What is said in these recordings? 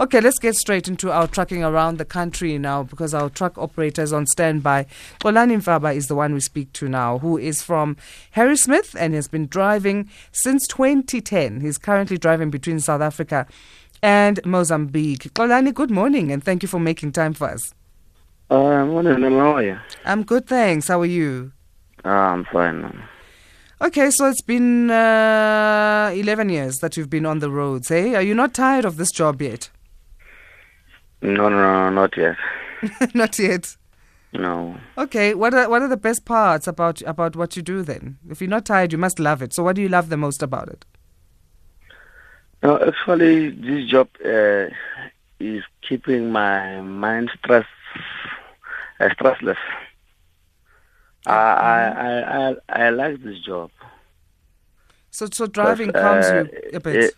Okay, let's get straight into our trucking around the country now because our truck operator is on standby. Xolani Mfaba is the one we speak to now, who is from Harrismith and has been driving since 2010. He's currently driving between South Africa and Mozambique. Xolani, good morning and thank you for making time for us. Uh, morning, how are you? I'm good, thanks. How are you? Uh, I'm fine. Okay, so it's been uh, 11 years that you've been on the roads, eh? Are you not tired of this job yet? No, no, no, not yet. not yet. No. Okay, what are what are the best parts about about what you do then? If you're not tired, you must love it. So what do you love the most about it? No, actually, this job uh, is keeping my mind stress uh, stressless. I, I I I I like this job. So so driving calms uh, you a bit. it-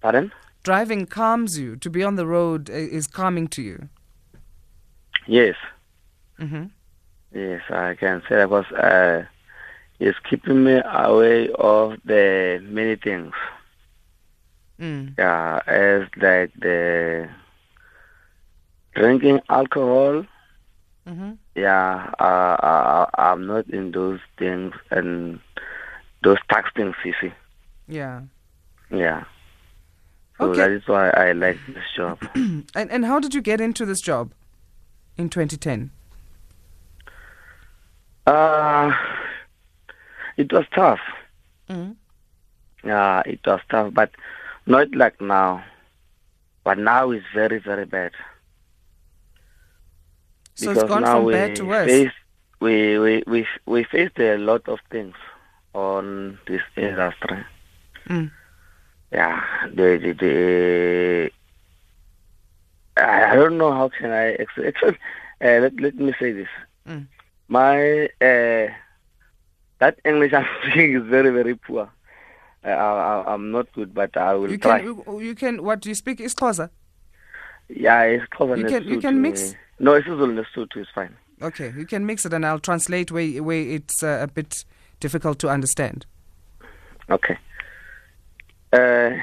Pardon? Driving calms you. To be on the road is calming to you. Yes, hmm yes, I can say that because uh, it's keeping me away of the many things. Mm. Yeah, as like the drinking alcohol. hmm Yeah, uh, uh, I'm not in those things and those tax things, you see. Yeah. Yeah. So Okay. that is why I like this job. And and how did you get into this job in 2010? Uh, it was tough. Mm. Yeah, it was tough, but not like now. But now it's very, very bad. So it's gone from we bad to worse. Face, we, we, we, we faced a lot of things on this industry. Mm. Yeah, the, the, the I I don't know how can I ex- explain. Uh, let, let me say this. Mm. My uh, that English I'm speaking is very very poor. Uh, I, I'm not good, but I will You try. can you, you can what do you speak Xhosa? yeah, it's covered. You can- you can mix? No, it's Zulu Lesotho. It's fine. Okay, you can mix it and I'll translate where where it's uh, a bit difficult to understand. Okay. Uh,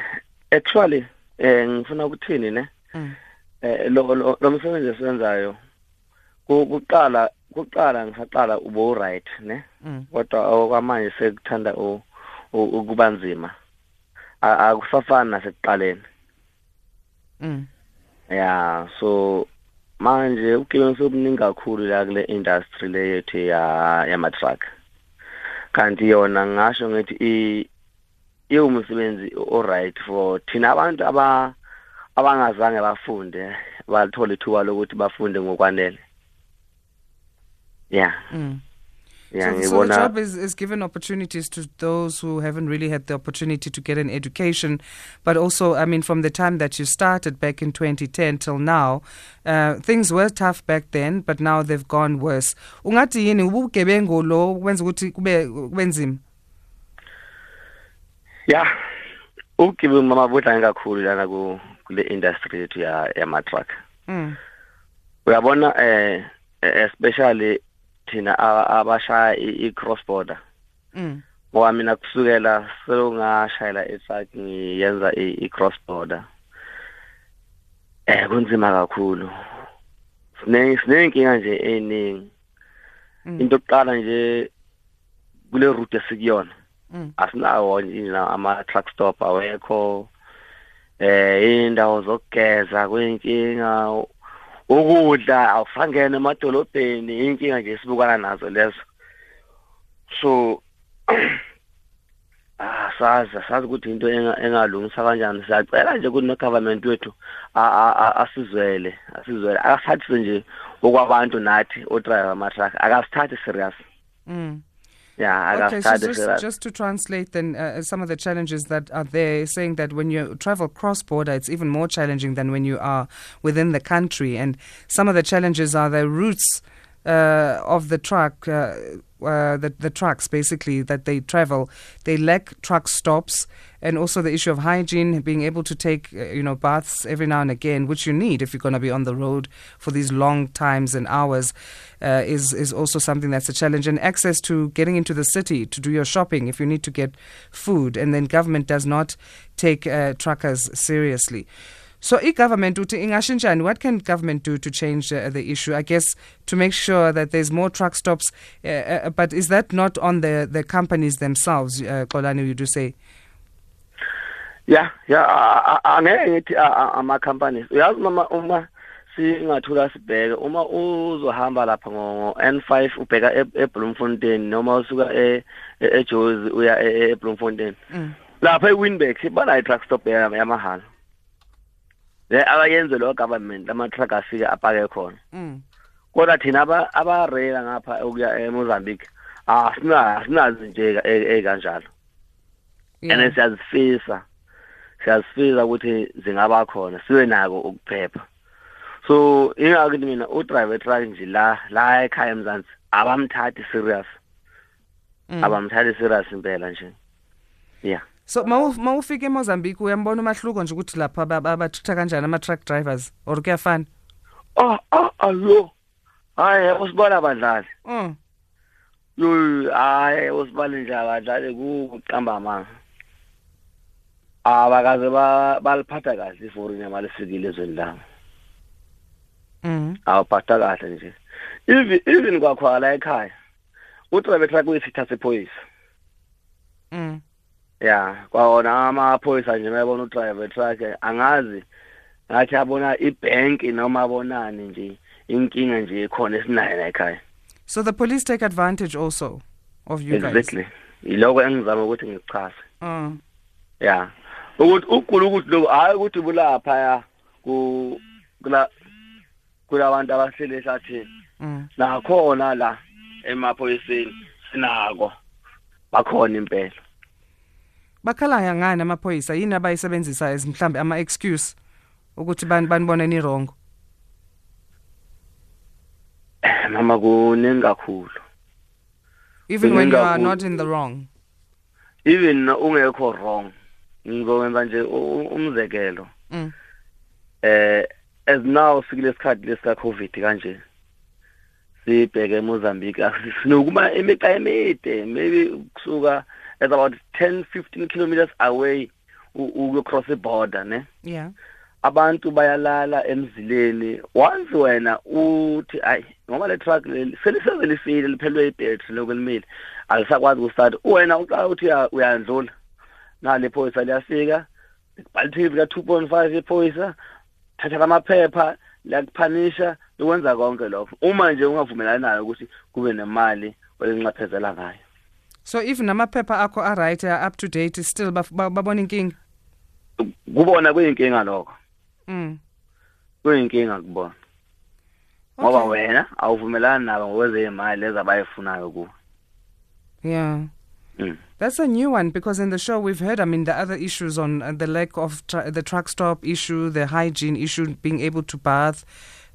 actually, eh ngifuna ukuthini ne? Mm. Eh lo lo msebenzi esiwenzayo ku- kuqala kuqala ngisaqala ubo right ne? Mm. Kodwa okwamanje sekuthanda ukuba nzima. Akusafani nasekuqaleni. Mm. Yeah, so manje ubugebengu sobuningi kakhulu la kule industry le yethu ya yama truck. Kanti yona ngasho ngithi iwumsebenzi alright for thina abantu aba abangazange bafunde bathola ithuba lokuthi bafunde ngokwanele. Yeah, Mm. yeah so, so the job is, is given opportunities to those who haven't really had the opportunity to get an education, but also, I mean, from the time that you started back in 2010 till now, uh, things were tough back then, but now they've gone worse. Ungathi yini ubugebengu lo wenza ukuthi kube kube yeah ugibe mama bodla kakhulu lana ku kule industry yethu ya yama truck. Mm. uyabona eh especially thina aba- abashaya i cross border Mm. ngoba mina kusukela selungashayela etruck ngiyenza i cross border eh kunzima kakhulu sine sinenkinga nje eningi Mm. into yokuqala nje kule route esikuyona. Asinawo nje ama truck stop awekho. Eh indawo zokugeza kuyinkinga ukudla awufangene emadolobheni inkinga nje sibukana nazo lezo. So ah sazi sazi ukuthi into enga- engalungisa kanjani. Siyacela nje kuno government wethu asizwele asizwele. Akasithathise nje okwabantu nathi odriver ama truck akasithathe serious. Mm. Yeah Okay, so just, just to translate then uh, some of the challenges that are there, saying that when you travel cross border, it's even more challenging than when you are within the country. And some of the challenges are the routes uh, of the truck, uh, uh, the, the trucks basically that they travel. They lack truck stops. And also the issue of hygiene, being able to take, uh, you know, baths every now and again, which you need if you're going to be on the road for these long times and hours, uh, is is also something that's a challenge. And access to getting into the city to do your shopping if you need to get food, and then government does not take uh, truckers seriously. So i-government uthi what can government do to change uh, the issue? I guess to make sure that there's more truck stops, uh, uh, but is that not on the, the companies themselves, uh, Xolani, you do say? Yeah, yeah, angeke ngithi ama companies. Uyazi mama uma singathula sibheke uma uzohamba lapha ngo N5 ubheka eBloemfontein noma usuka eJozi uya eBloemfontein. Mm. Lapha eWinbag banayi truck stop yamahala. le abayenze lo government ama truck afike apake khona mm kodwa thina aba abarela ngapha ukuya eMozambique ah sina sinazi nje ekanjalo and siyazifisa siyazifisa ukuthi zingaba khona sibe nako ukuphepha. So ingakho mina udriver truck nje la la ekhaya eMzansi abamthathi serious. Mm. abamthathi serious impela nje. Yeah. So mawufika eMozambique uyambona umahluko nje ukuthi lapha abathutha kanjani ama truck drivers or kuyafana? Ah ah ayo hayi usibona abadlali. Mm. Yo hayi usibale nje abadlali kuqamba amanga. Abakaze baliphatha kahle iforeign yamalifikile ezweni lami. Mhm awuphatha kahle nje. Even even kwakhwala ekhaya utravel truck uyisitha sephoyisa. Mhm ya kwawona amaphoyisa nje mayebona udriver truck angazi ngathi abona ibank noma abonani nje inkinga nje ikhona esinayo la ekhaya. So the police take advantage also of you exactly. guys? Exactly. Yiloko engizama ukuthi ngichaze. Uh. ya. Ukuthi ukugula ukuthi lokho hayi ukuthi bulapha ya ku kula kulabantu abahlele ehlathini. Mm. nakhona la emaphoyiseni sinako. Bakhona impela. Bakhala ngani amaphoyisa? Yini abayisebenzisa mhlambe ama excuse ukuthi bani banibone ni wrong mama kuningi kakhulu. Even when you are not in the wrong. Even ungekho wrong. Ngizokwenza nje umzekelo. Mm. eh as now sikile sikhathi lesika covid kanje sibheke eMozambique. Sinokuma imiqa emide maybe kusuka at about 10 15 kilometers away uku cross the border ne? Yeah. Abantu bayalala emzileni. Once wena uthi ayi ngoba le truck leli seliseze lifile liphelwe ibattery lokulimile alisakwazi ukustart. Wena uqala uthi uyandlula. Nale phoyisa liyafika libhalithile ka 2.5 iphoyisa thatha lamaphepha liyakuphanisha likwenza konke lokho. Uma nje ungavumelani nayo ukuthi kube nemali oyenxaphezela ngayo. So even amaphepha akho a right up to date still babona inkinga? Kubona kuyinkinga lokho. Mm. Kuyinkinga kubona. Ngoba wena awuvumelani nabo ngokwezeyimali lezi abayifunayo kuwe. Yeah. Mm. That's a new one because in the show we've heard, I mean, the other issues on uh, the lack of tra- the truck stop issue, the hygiene issue, being able to bath,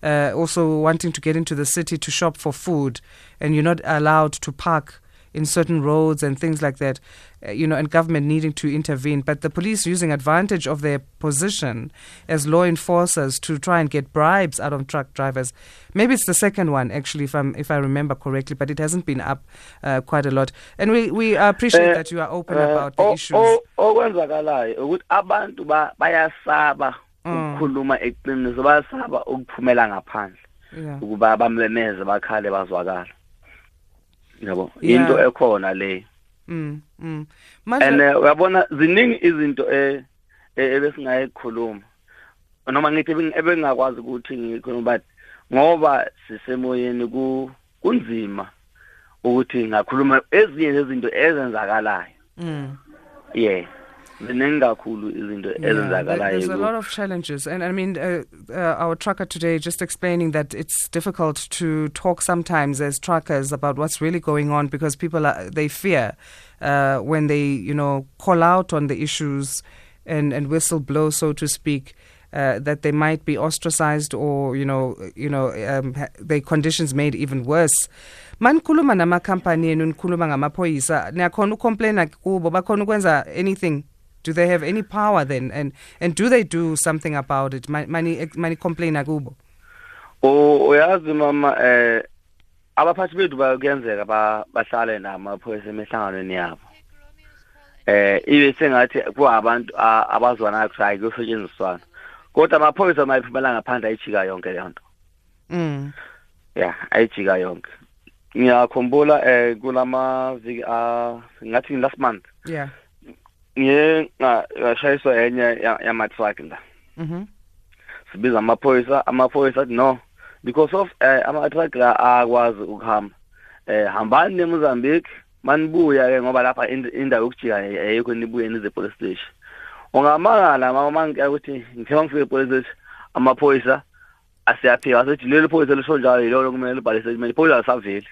uh, also wanting to get into the city to shop for food, and you're not allowed to park in certain roads and things like that, uh, you know, and government needing to intervene. But the police using advantage of their position as law enforcers to try and get bribes out of truck drivers. Maybe it's the second one, actually, if I'm if I remember correctly, but it hasn't been up uh, quite a lot. And we we appreciate uh, that you are open about the issues. ukuthi abantu bayasaba mm. ukukhuluma eqiniso bayasaba ukuphumela ngaphandle ukuba bamemeze bakhale bazwakala yabo into ekhona le. Mm mm. Manje and uyabona ziningi izinto eh ebesingayikhuluma. Noma ngithi ebengakwazi ukuthi ngikhuluma but ngoba sisemoyeni ku kunzima ukuthi ngakhuluma ezinye zezinto ezenzakalayo. Mm. Yeah. Ziningi kakhulu izinto ezenzakalayo there's a lot of challenges. And i mean uh, uh, our trucker today just explaining that it's difficult to talk sometimes as truckers about what's really going on because people are, they fear uh, when they you know call out on the issues and and whistle blow so to speak uh, that they might be ostracized or you know you know um, their conditions made even worse. Manikhuluma namakhampani yenu nikhuluma ngamaphoyisa. Niyakhona ucomplaina kubo bakhona ukwenza anything do they have any power then? And and do they do something about it? Mani mani complain akubo. Uyazi mama eh abaphathi bethu bayakuyenzeka bahlale namaphoyisa emihlanganweni yabo. Eh ibe sengathi kuabantu abazwanayo ukuthi hayi kuyosetshenziswana. Kodwa amaphoyisa mayiphumela ngaphandle ayijika yonke leyo nto. Mm. Ya ayijika yonke. Ngiyakhumbula eh kulama viki ah ngathi last month. Yeah ngashayiswa enye yama truck la mhm. Sibiza amaphoyisa amaphoyisa athi no because of eh ama truck la akwazi ukuhamba. Eh hambani neMozambique manibuya ke ngoba lapha indawo yokujika ayikho nibuye nize police station. Ungamangala mama ukuthi ngithe ngifike police station amaphoyisa asiyaphika asethi leli phoyisa lisho njalo yilolo kumele libhalise imali iphoyisa asaveli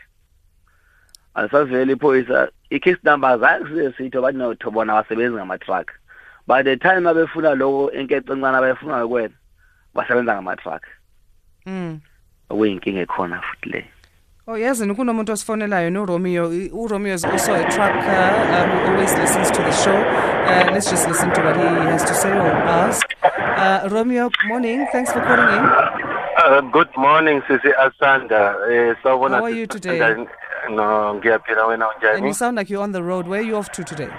asaveli iphoyisa i-case number zange sitho bathi no bona abasebenzi ngama-truck by the time abefuna loko enkece encane abayifunayo kwena basebenza ngama-truck mm. Okuyinkinga ekhona futhi leyo Oh yazini kunomuntu osifonelayo no Romeo uRomeo is also a trucker um, who always listens to the show. Uh, let's just listen to what he has to say or ask. Uh, Romeo morning. Thanks for calling in. Uh, good morning sisi Asanda. Uh, so How are you today no ngiyaphila wena unjani And you sound like you're on the road where are you off to today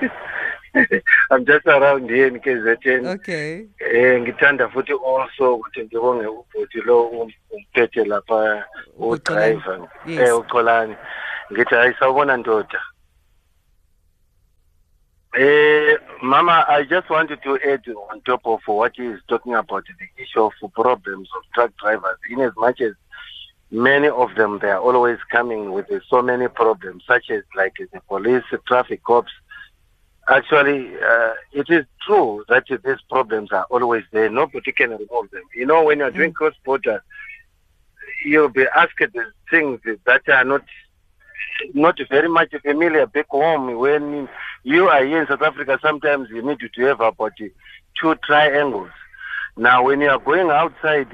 I'm just around here in KZN. Okay. Eh ngithanda futhi also ukuthi ngibonge ubhuti lo umphethe lapha u driver. Eh uxolani. Ngithi ayisawubona ndoda. Eh mama I just wanted to add on top of what he is talking about the issue of problems of truck drivers in as much as many of them they are always coming with so many problems such as like the police traffic cops Actually, uh, it is true that these problems are always there. Nobody can remove them. You know, when you're doing mm. cross border, you'll be asked the things that are not not very much familiar back home. When you are here in South Africa, sometimes you need to have about two triangles. Now, when you are going outside,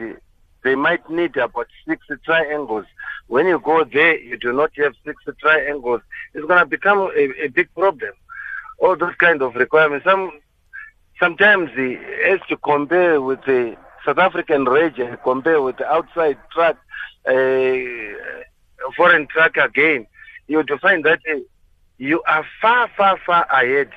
they might need about six triangles. When you go there, you do not have six triangles. It's going to become a, a big problem all those kind of requirements. Some sometimes uh, as to compare with the South African region, compare with the outside track, uh, foreign track again, you to find that uh, you are far, far, far ahead.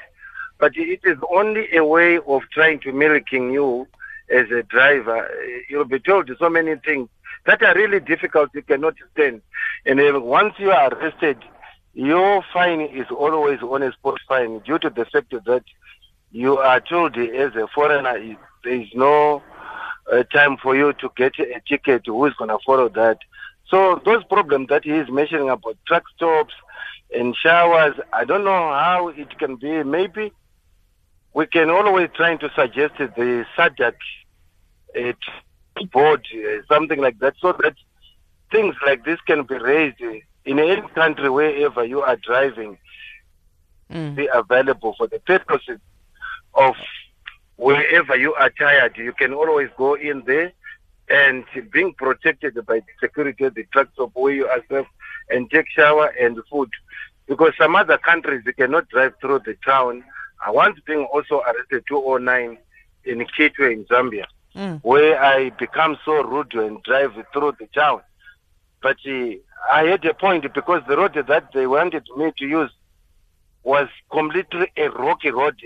But it is only a way of trying to milking you as a driver. Eh, you'll be told so many things that are really difficult. You cannot stand. And eh, once you are arrested, your fine is always on a spot fine due to the fact that you are told as a foreigner eh, there is no uh, time for you to get a ticket. Who is going to follow that? So those problems that he is mentioning about truck stops and showers, I don't know how it can be. Maybe we can always try to suggest the SADC uh, board, uh, something like that, so that things like this can be raised in any country wherever you are driving mm. be available for the purposes of wherever you are tired you can always go in there and being protected by the security of the truck stop where you are safe and take shower and food because some other countries you cannot drive through the town i once being also arrested 209 in Kitwe in Zambia mm. where I become so rude and drive through the town but uh, I had a point because the road that they wanted me to use was completely a rocky road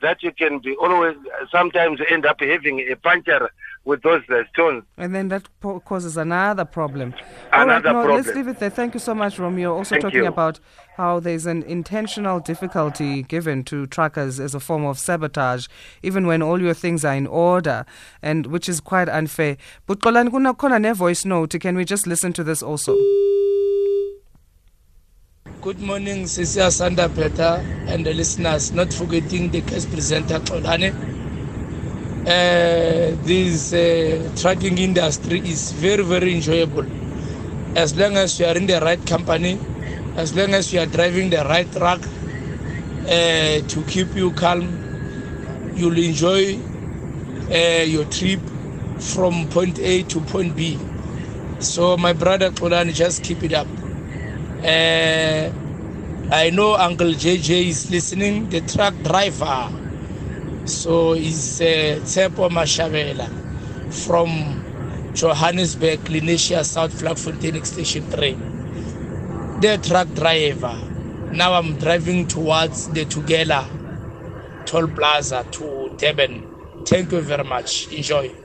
that you can be always sometimes end up having a puncture with those uh, stones. And then that po- causes another problem. Another All right, no, problem. let's leave it there. Thank you so much, Romeo. Also Thank talking you. about how there's an intentional difficulty given to truckers as a form of sabotage, even when all your things are in order, and which is quite unfair. But kuna kona ne voice note. Can we just listen to this also? Good morning, Cecilia Sanda Peter and the listeners, not forgetting the guest presenter, Xolani. Uh, this uh, trucking industry is very, very enjoyable. As long as you are in the right company, as long as you are driving the right truck uh, to keep you calm, you'll enjoy your trip from point A to point B. So, my brother Xolani, just keep it up. Uh, I know Uncle JJ is listening, the truck driver. So it's uh, Tsepo Mashavela from Johannesburg, Lenasia, South Vlakfontein Station 3. The truck driver. Now I'm driving towards the Tugela Toll Plaza to Durban. Thank you very much. Enjoy.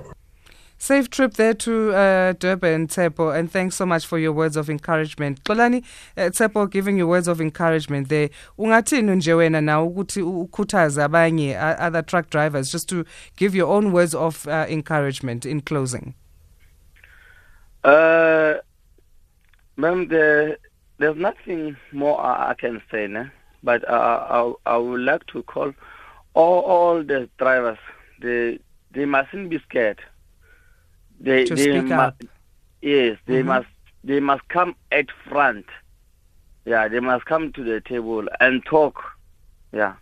Safe trip there to uh, Durban, Tsepo, and thanks so much for your words of encouragement. Xolani, uh, Tsepo giving you words of encouragement there. Ungathini nje wena na ukuthi ukhuthaze abanye other truck drivers just to give your own words of uh, encouragement in closing. Uh, ma'am, the, there's nothing more I, I can say, né? but uh, I, I would like to call all, all the drivers. They they mustn't be scared. They To they speak mu- up. Yes, they Mhm. must they must come at front. Yeah, they must come to the table and talk. Yeah.